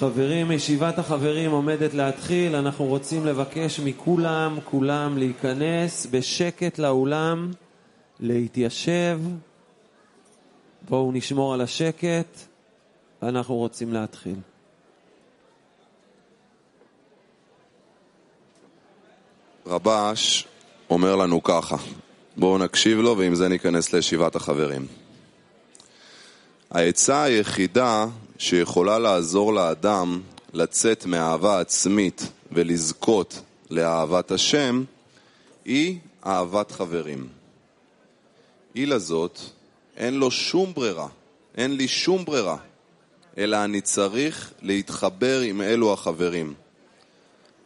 חברים, ישיבת החברים עומדת להתחיל, אנחנו רוצים לבקש מכולם, כולם להיכנס בשקט לאולם, להתיישב. בואו נשמור על השקט, אנחנו רוצים להתחיל. רבש אומר לנו ככה, בואו נקשיב לו ועם זה ניכנס לישיבת החברים. העצה היחידה שיכולה לעזור לאדם לצאת מאהבה עצמית ולזכות לאהבת השם היא אהבת חברים. היא לזאת, אין לו שום ברירה, אין לי שום ברירה, אלא אני צריך להתחבר עם אלו החברים.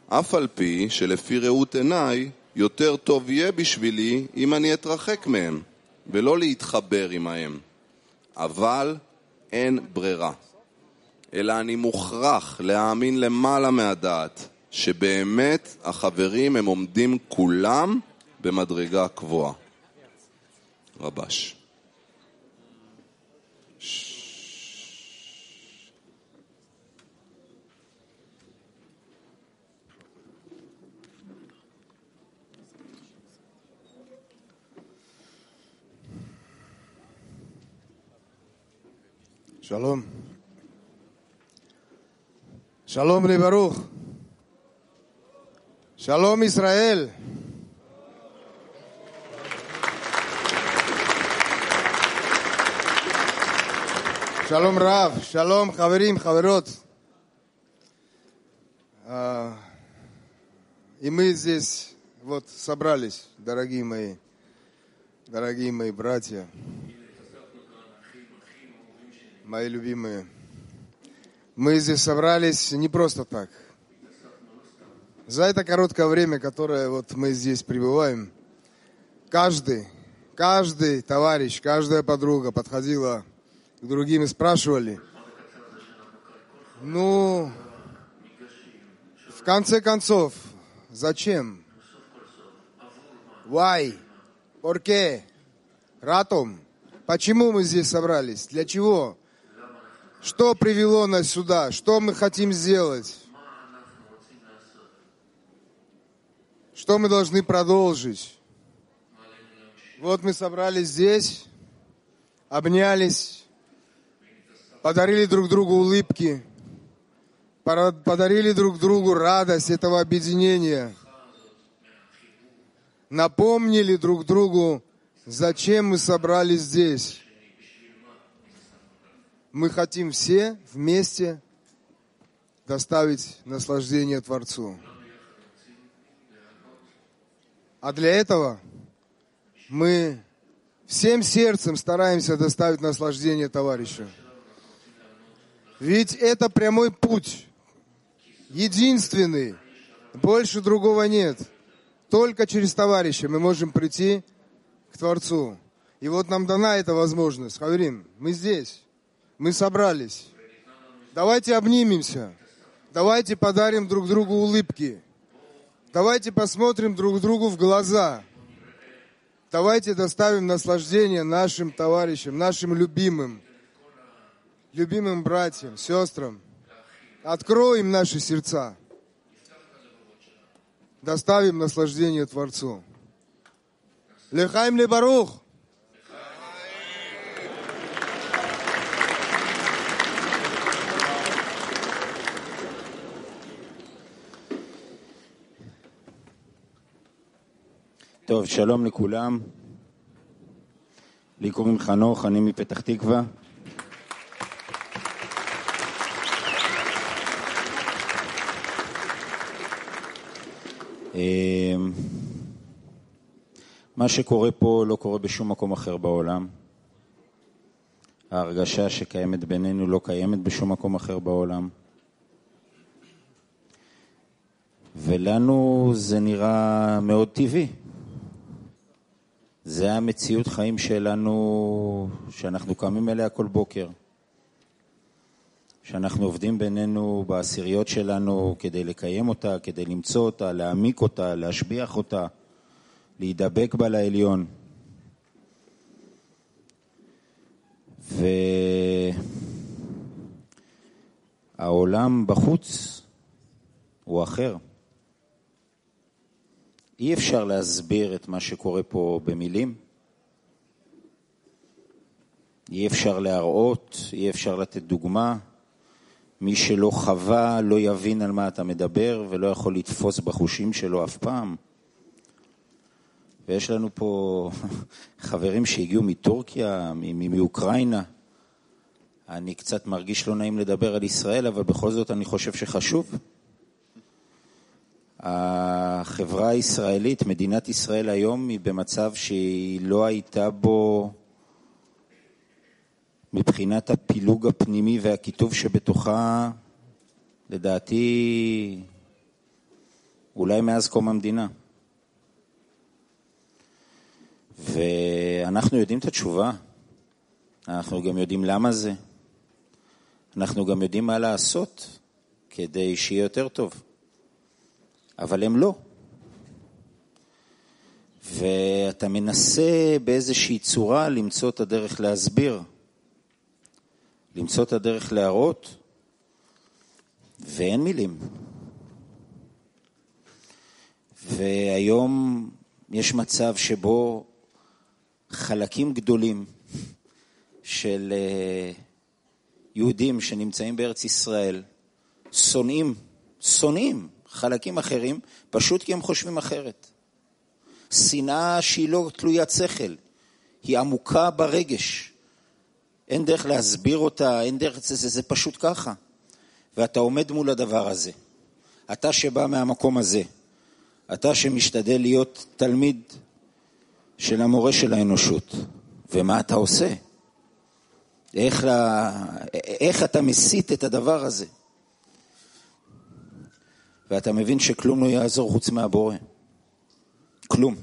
אף על פי שלפי ראות עיניי, יותר טוב יהיה בשבילי אם אני אתרחק מהם, ולא להתחבר עמהם. אבל אין ברירה. אלא אני מוכרח להאמין למעלה מהדעת, שבאמת החברים הם עומדים כולם במדרגה קבועה. רבש. שלום. Шалом ли. Шалом, Израиль. Шалом, Рав. Шалом, Хаверим, Хаверот. А, и мы здесь вот собрались, дорогие мои, дорогие мои братья, мои любимые. Мы здесь собрались не просто так. За это короткое время, которое вот мы здесь пребываем, каждый, каждый товарищ, каждая подруга подходила к другим и спрашивали, ну, в конце концов, зачем? Why? ¿Por qué? Ратом? Почему мы здесь собрались? Для чего? Что привело нас сюда? Что мы хотим сделать? Что мы должны продолжить? Вот мы собрались здесь, обнялись, подарили друг другу улыбки, подарили друг другу радость этого объединения, напомнили друг другу, зачем мы собрались здесь. Мы хотим все вместе доставить наслаждение Творцу. А для этого мы всем сердцем стараемся доставить наслаждение товарищу. Ведь это прямой путь, единственный, больше другого нет. Только через товарища мы можем прийти к Творцу. И вот нам дана эта возможность. Хаврин, мы здесь, мы собрались. Давайте обнимемся. Давайте подарим друг другу улыбки. Давайте посмотрим друг другу в глаза. Давайте доставим наслаждение нашим товарищам, нашим любимым, любимым братьям, сестрам. Откроем наши сердца. доставим наслаждение Творцу. Лехаим ли טוב, שלום לכולם. לי קוראים חנוך, אני מפתח תקווה. אמ, מה שקורה פה לא קורה בשום מקום אחר בעולם. ההרגשה שקיימת בינינו לא קיימת בשום מקום אחר בעולם. ולנו זה נראה מאוד טבעי. זה המציאות חיים שלנו, שאנחנו קמים אליה כל בוקר. שאנחנו עובדים בינינו בעשיריות שלנו כדי לקיים אותה, כדי למצוא אותה, להעמיק אותה, להשביח אותה, להידבק בה לעליון. והעולם בחוץ הוא אחר. אי אפשר להסביר את מה שקורה פה במילים. אי אפשר להראות, אי אפשר לתת דוגמה. מי שלא חווה לא יבין על מה אתה מדבר ולא יכול לתפוס בחושים שלו אף פעם. ויש לנו פה חברים שהגיעו מטורקיה, מאוקראינה. אני קצת מרגיש לא נעים לדבר על ישראל, אבל בכל זאת אני חושב שחשוב. החברה הישראלית, מדינת ישראל היום, היא במצב שהיא לא הייתה בו מבחינת הפילוג הפנימי והקיטוב שבתוכה, לדעתי, אולי מאז קום המדינה. ואנחנו יודעים את התשובה, אנחנו גם יודעים למה זה, אנחנו גם יודעים מה לעשות כדי שיהיה יותר טוב. אבל הם לא. ואתה מנסה באיזושהי צורה למצוא את הדרך להסביר, למצוא את הדרך להראות, ואין מילים. והיום יש מצב שבו חלקים גדולים של אה, יהודים שנמצאים בארץ ישראל שונאים, שונאים חלקים אחרים, פשוט כי הם חושבים אחרת. שנאה שהיא לא תלוית שכל, היא עמוקה ברגש. אין דרך להסביר אותה, אין דרך, זה, זה, זה פשוט ככה. ואתה עומד מול הדבר הזה. אתה שבא מהמקום הזה, אתה שמשתדל להיות תלמיד של המורה של האנושות, ומה אתה עושה? איך, לה, איך אתה מסית את הדבר הזה? ואתה מבין שכלום לא יעזור חוץ מהבורא. כלום.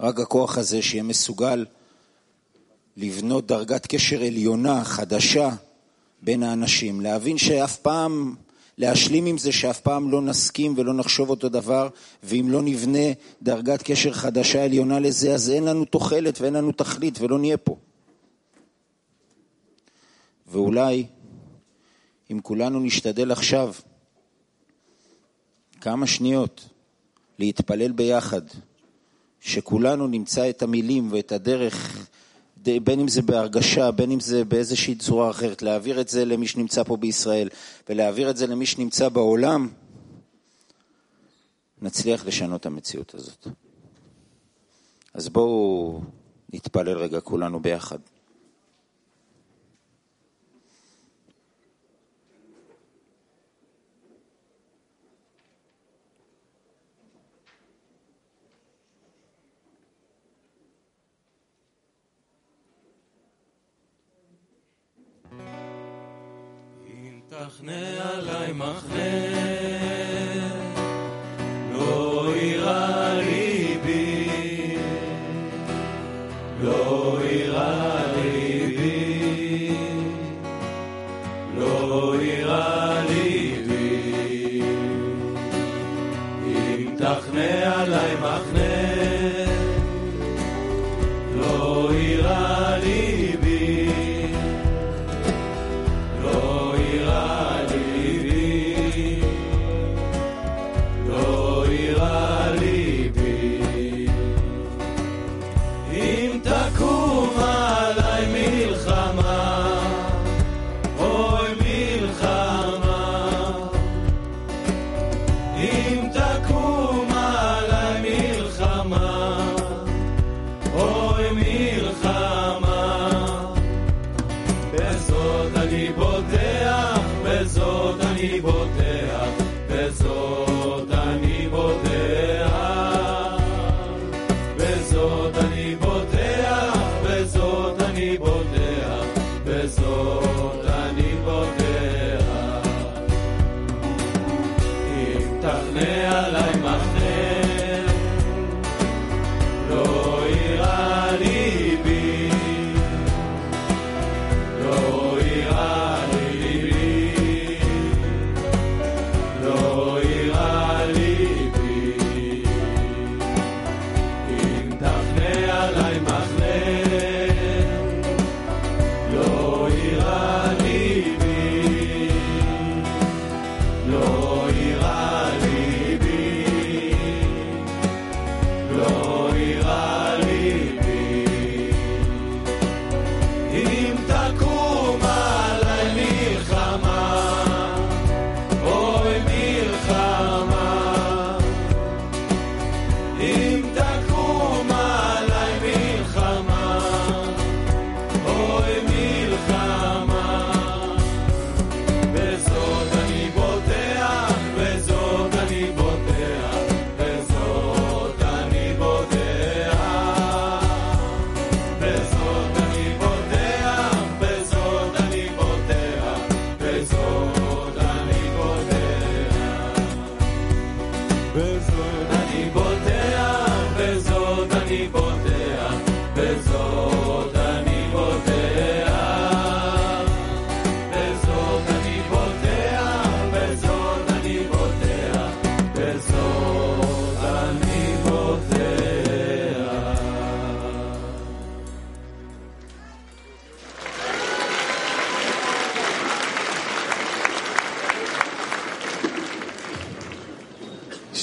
רק הכוח הזה שיהיה מסוגל לבנות דרגת קשר עליונה, חדשה, בין האנשים, להבין שאף פעם, להשלים עם זה שאף פעם לא נסכים ולא נחשוב אותו דבר, ואם לא נבנה דרגת קשר חדשה עליונה לזה, אז אין לנו תוחלת ואין לנו תכלית ולא נהיה פה. ואולי, אם כולנו נשתדל עכשיו כמה שניות להתפלל ביחד, שכולנו נמצא את המילים ואת הדרך, בין אם זה בהרגשה, בין אם זה באיזושהי צורה אחרת, להעביר את זה למי שנמצא פה בישראל ולהעביר את זה למי שנמצא בעולם, נצליח לשנות את המציאות הזאת. אז בואו נתפלל רגע כולנו ביחד. מחנה עליי מחנה, אם תקום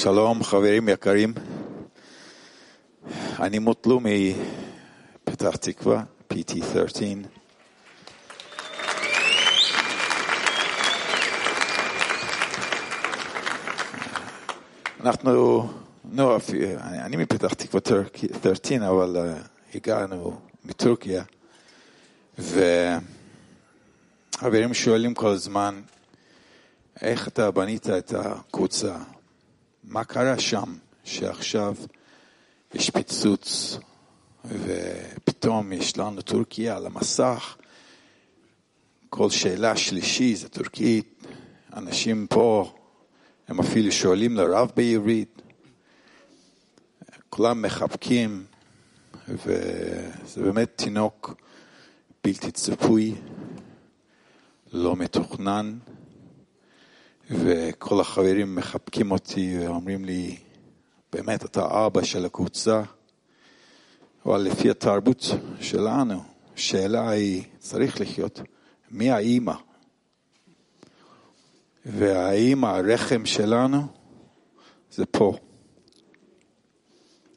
שלום חברים יקרים, אני מוטלו מפתח תקווה, PT13. אנחנו, נו, אני מפתח תקווה 13, אבל אה, הגענו מטורקיה, וחברים שואלים כל הזמן, איך אתה בנית את הקבוצה? מה קרה שם שעכשיו יש פיצוץ ופתאום יש לנו טורקיה על המסך? כל שאלה שלישית זה טורקית, אנשים פה הם אפילו שואלים לרב בעברית, כולם מחבקים וזה באמת תינוק בלתי צפוי, לא מתוכנן. וכל החברים מחבקים אותי ואומרים לי, באמת, אתה אבא של הקבוצה, אבל לפי התרבות שלנו, השאלה היא, צריך לחיות, מי האימא? והאימא, הרחם שלנו, זה פה.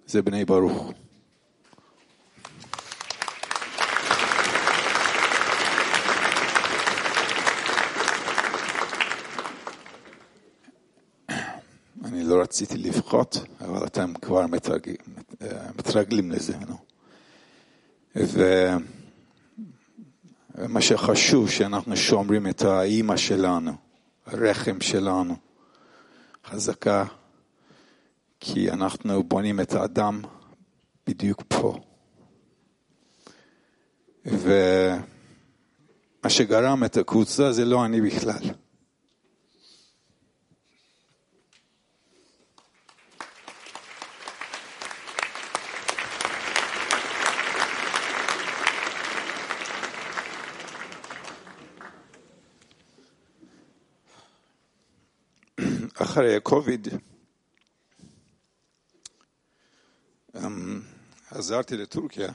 זה בני ברוך. אני לא רציתי לבכות, אבל אתם כבר מתרג... מתרגלים לזה, נו. ומה שחשוב, שאנחנו שומרים את האימא שלנו, הרחם שלנו, חזקה, כי אנחנו בונים את האדם בדיוק פה. ומה שגרם את הקבוצה זה לא אני בכלל. אחרי הקוביד, אמ, חזרתי לטורקיה.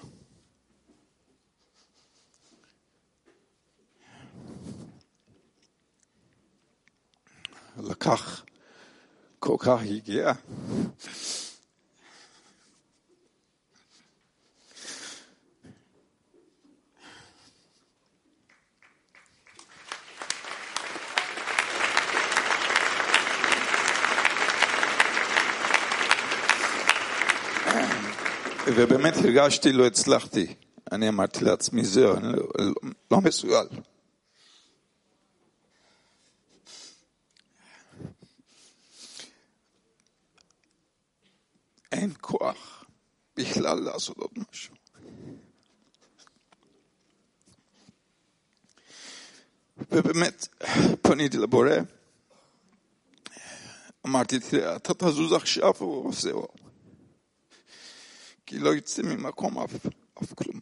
לקח כל כך הגיע. ובאמת הרגשתי, לא הצלחתי. אני אמרתי לעצמי, זהו, אני לא, לא, לא מסוגל. אין כוח בכלל לעשות עוד משהו. ובאמת, פניתי לבורא, אמרתי, תראה, אתה תזוז עכשיו וזהו. כי לא יצא ממקום אף, אף כלום.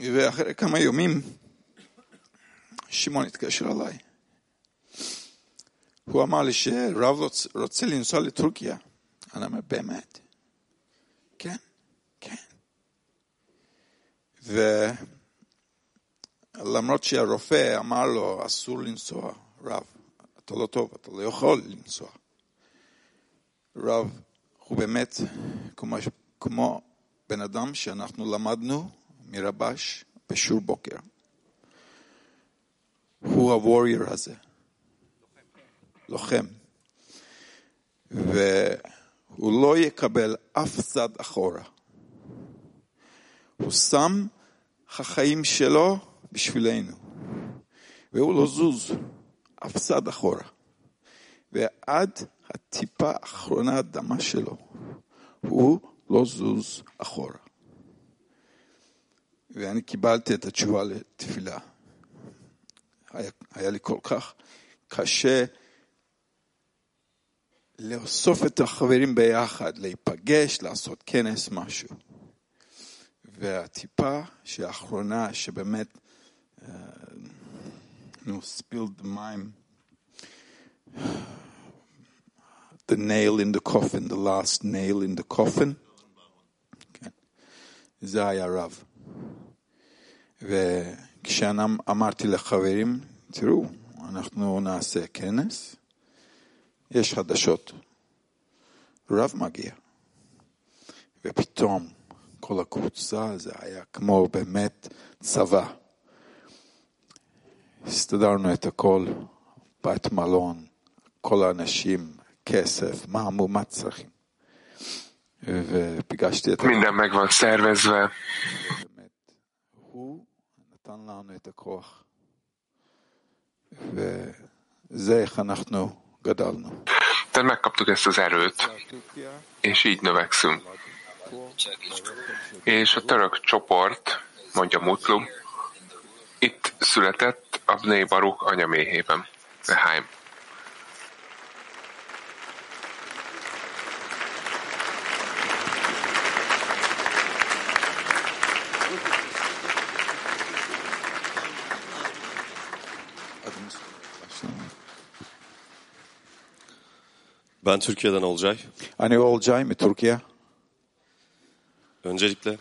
ואחרי כמה ימים, שמעון התקשר אליי. הוא אמר לי שרב רוצ- רוצה לנסוע לטורקיה. אני אומר, באמת? כן, כן. ולמרות שהרופא אמר לו, אסור לנסוע, רב, אתה לא טוב, אתה לא יכול לנסוע. רב הוא באמת כמו, כמו בן אדם שאנחנו למדנו מרבש בשיעור בוקר. הוא הווריור הזה, לוחם. והוא לא יקבל אף צד אחורה. הוא שם החיים שלו בשבילנו, והוא לא זוז אף צד אחורה. ועד הטיפה האחרונה דמה שלו, הוא לא זוז אחורה. ואני קיבלתי את התשובה לתפילה. היה, היה לי כל כך קשה לאסוף את החברים ביחד, להיפגש, לעשות כנס, משהו. והטיפה שהאחרונה, שבאמת, אה, נו, spilled מים, the nail in the coffin, the last nail in the coffin, זה היה רב. וכשאמרתי לחברים, תראו, אנחנו נעשה כנס, יש חדשות. רב מגיע. ופתאום כל הקבוצה, זה היה כמו באמת צבא. הסתדרנו את הכל, בית מלון, כל האנשים, כסף, מה, מה צריכים. ופגשתי את... Minden meg van szervezve, באמת, הוא נתן לנו את הכוח. וזה איך אנחנו גדלנו. tehát megkaptuk ezt az erőt, és így növekszünk. És a török csoport, mondja Mutlum, itt született a Bnei Baruch anyaméhében, Reháim. Ben Türkiye'den Olcay. אני אולג'אי מטורקיה. Öncelikle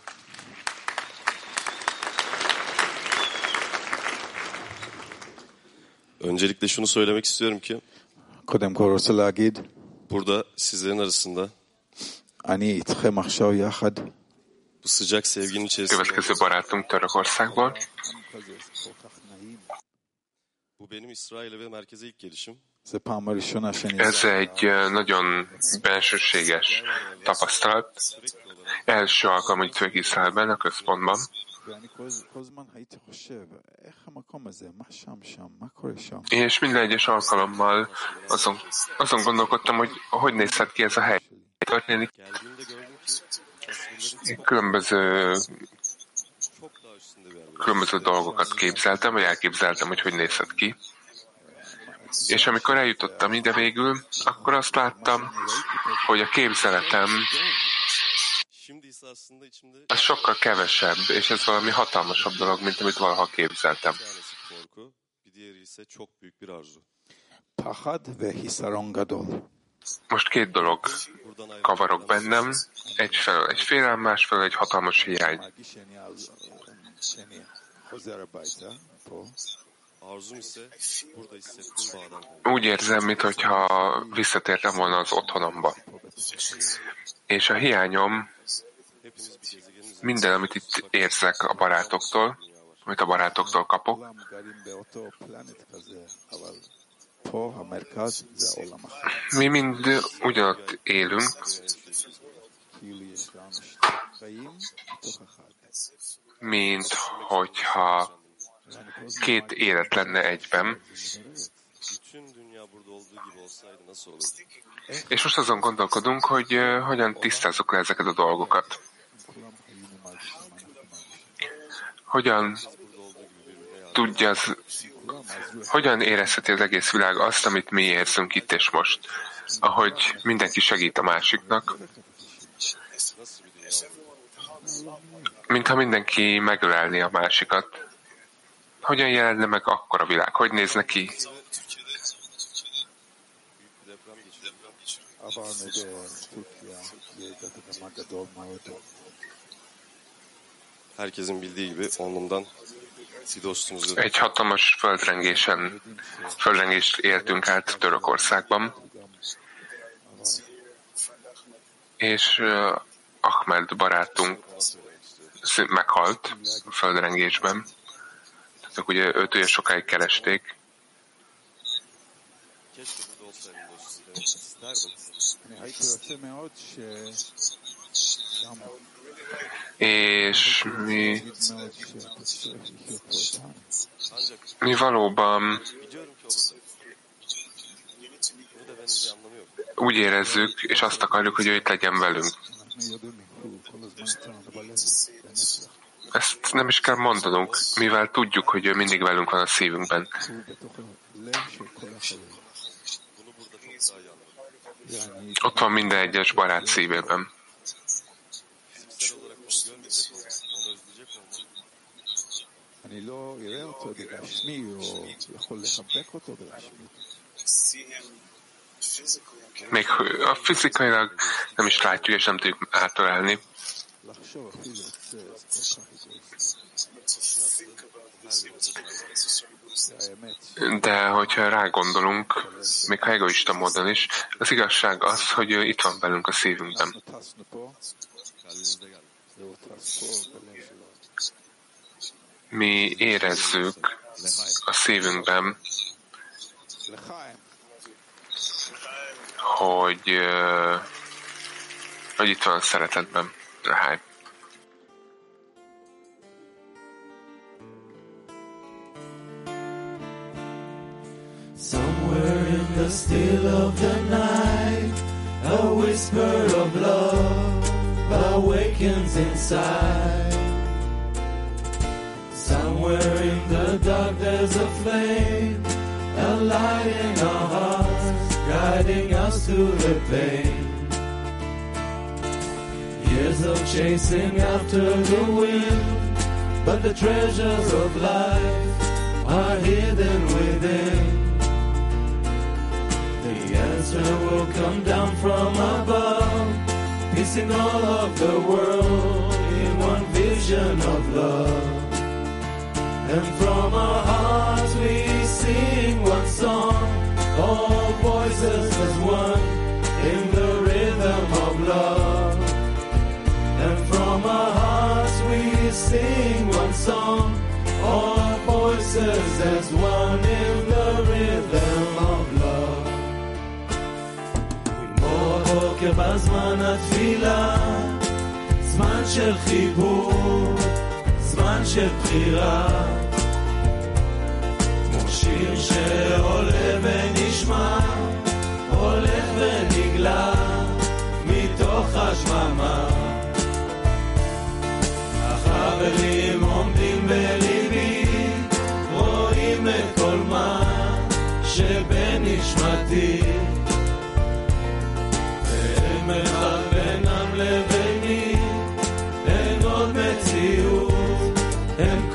Öncelikle şunu söylemek istiyorum ki קודם כל רוצה להגיד, burada sizlerin arasında אני איתכם עכשיו יחד. bu sıcak sevginin içerisinde Következő barátunk Törökországból. Ez egy nagyon bensőséges tapasztalat. Első alkalom, hogy fők Izraelben, a központban. És minden egyes alkalommal azon, azon gondolkodtam, hogy hogy nézhet ki ez a hely. Történik különböző különböző dolgokat képzeltem, vagy elképzeltem, hogy hogy nézhet ki. És amikor eljutottam ide végül, akkor azt láttam, hogy a képzeletem az sokkal kevesebb, és ez valami hatalmasabb dolog, mint amit valaha képzeltem. Most két dolog kavarok bennem, egyfelől egy félelem, másfelől egy hatalmas hiány. Úgy érzem, mintha visszatértem volna az otthonomba. És a hiányom minden, amit itt érzek a barátoktól, amit a barátoktól kapok, mi mind ugyanott élünk, mint hogyha két élet lenne egyben. És most azon gondolkodunk, hogy hogyan tisztázzuk le ezeket a dolgokat. Hogyan tudja az, hogyan érezheti az egész világ azt, amit mi érzünk itt és most, ahogy mindenki segít a másiknak, mintha mindenki megölelné a másikat. Hogyan jelenne meg akkor a világ? Hogy nézne ki? Herkesin bildiği gibi onlumdan Sidos'tunuz. Egy hatalmas földrengésen, földrengést éltünk át Törökországban. És Ahmed barátunk meghalt a földrengésben. Tehát ugye őt ugye sokáig keresték. És mi, mi valóban úgy érezzük, és azt akarjuk, hogy ő itt legyen velünk. Ezt nem is kell mondanunk, mivel tudjuk, hogy ő mindig velünk van a szívünkben. Ott van minden egyes barát szívében még a fizikailag nem is látjuk és nem tudjuk átölelni. De hogyha rágondolunk, még ha egoista módon is, az igazság az, hogy itt van velünk a szívünkben. Mi érezzük a szívünkben hogy, hogy itt van szeretetben. Ráj. Somewhere in the still of the night, a whisper of love awakens inside. Somewhere in the dark there's a flame, a light in our hearts, guiding us through the pain. Years of chasing after the wind, but the treasures of life are hidden within. The answer will come down from above, piecing all of the world in one vision of love. And from our hearts we sing one song, all sing one song, all voices as one in the rhythm of love. כמו הבוקר בזמן התפילה, זמן של חיבור, זמן של בחירה. כמו שיר שעולה ונשמע, הולך ונגלה, החברים עומדים בליבי, רואים את כל מה שבנשמתי. ואין מרחק בינם לביני, אין עוד מציאות, הם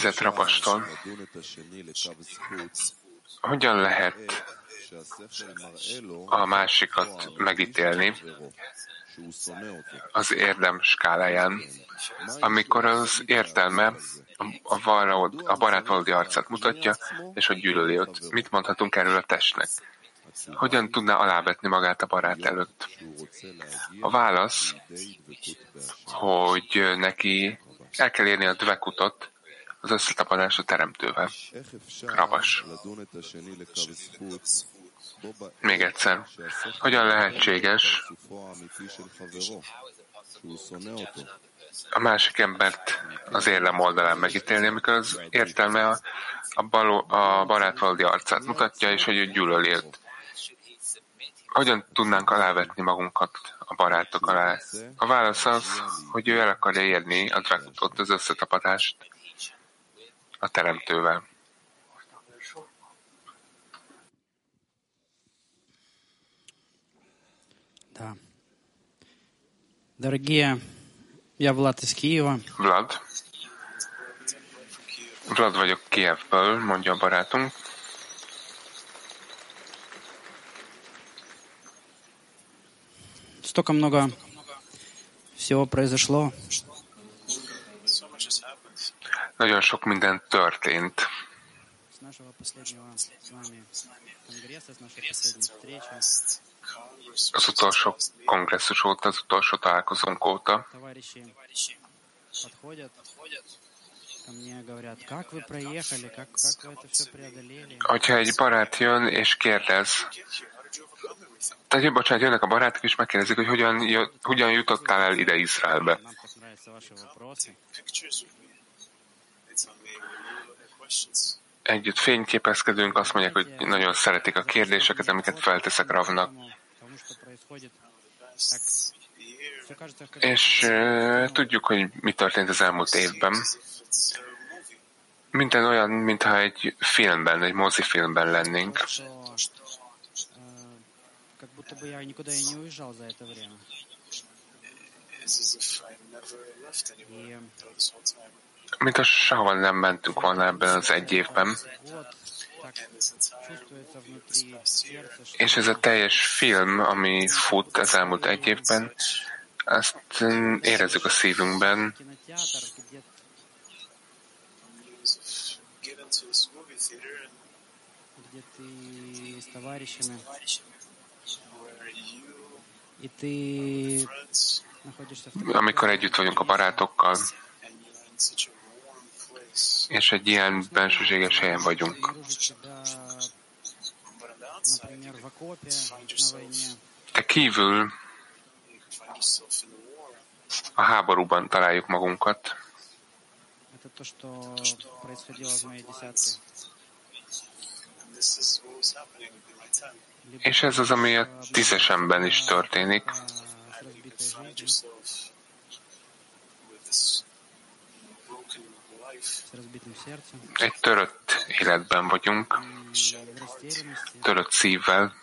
kérdezett Rabastól, hogyan lehet a másikat megítélni az érdem skáláján, amikor az értelme a, varod, a barátvalódi arcát mutatja, és a gyűlöli őt. Mit mondhatunk erről a testnek? Hogyan tudná alávetni magát a barát előtt? A válasz, hogy neki el kell érni a dvekutot, az összetapadás a teremtővel. Ravas. Még egyszer. Hogyan lehetséges a másik embert az érlem oldalán megítélni, amikor az értelme a, a, baló, a barátvaldi arcát mutatja, és hogy ő gyűlöli őt. Hogyan tudnánk alávetni magunkat a barátok alá? A válasz az, hogy ő el akarja érni a drakutot, az összetapadást, a teremtővel. Да. Дорогие, я Влад из Киева. Vlad. Vlad vagyok Kievből, mondja a barátunk. Столько много всего произошло. Nagyon sok minden történt. Az utolsó kongresszus óta, az utolsó találkozónk óta. Hogyha egy barát jön és kérdez, tehát, hogy bocsánat, jönnek a barátok, és megkérdezik, hogy hogyan, hogyan jutottál el ide Izraelbe együtt fényképezkedünk, azt mondják, hogy nagyon szeretik a kérdéseket, amiket felteszek Ravnak. És tudjuk, hogy mi történt az elmúlt évben. Minden olyan, mintha egy filmben, egy mozifilmben lennénk mint a sehova nem mentünk volna ebben az egy évben. És ez a teljes film, ami fut az elmúlt egy évben, azt mm, érezzük a szívünkben. Amikor együtt vagyunk a barátokkal, és egy ilyen bensőséges helyen vagyunk. De kívül a háborúban találjuk magunkat. És ez az, ami a tízesemben is történik. Egy törött életben vagyunk, törött szívvel,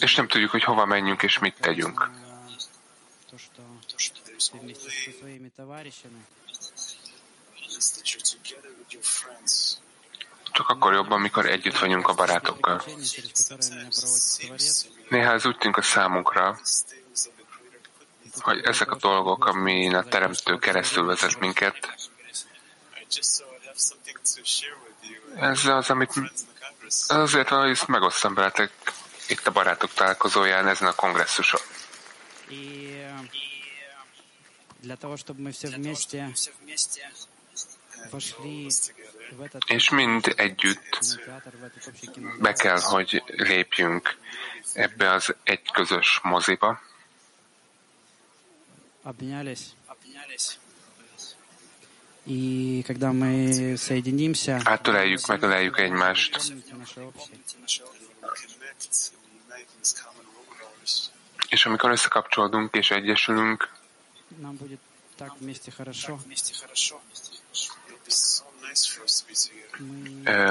és nem tudjuk, hogy hova menjünk és mit tegyünk. Csak akkor jobban, amikor együtt vagyunk a barátokkal. приключения, через которые меня проводит Творец, Néha ez úgy tűnik a számunkra, hogy ezek a dolgok, amin a Teremtő keresztül vezet minket, ez az, amit azért van, hogy ezt megosztam veletek itt a barátok találkozóján, ezen a kongresszuson. И э, для того, чтобы мы все вместе вошли в этот És mind együtt кинотеатр, в этот общий кинозал, be kell, hogy lépjünk ebbe az egy közös moziba, обнялись. И когда мы соединимся, átöleljük, megöleljük egymást, помните наше общее. és amikor összekapcsolódunk és egyesülünk, Нам будет так вместе хорошо. Мы ö,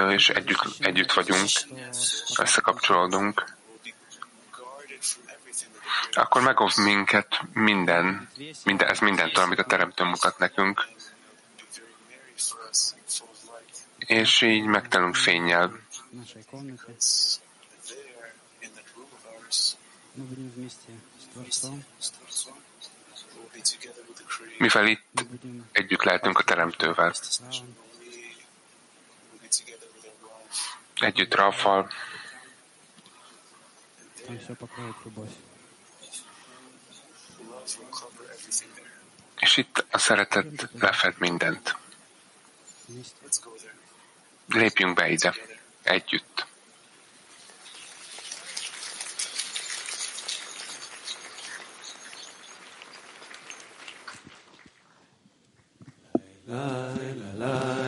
és együtt, együtt vagyunk, összekapcsolódunk, akkor megóv minket minden, minden, ez mindentől, amit a Teremtő mutat nekünk, és így megtelünk fényjel. Mivel itt együtt lehetünk a Teremtővel. együtt Raffal. És itt a szeretet lefed mindent. Lépjünk be ide, együtt. la la la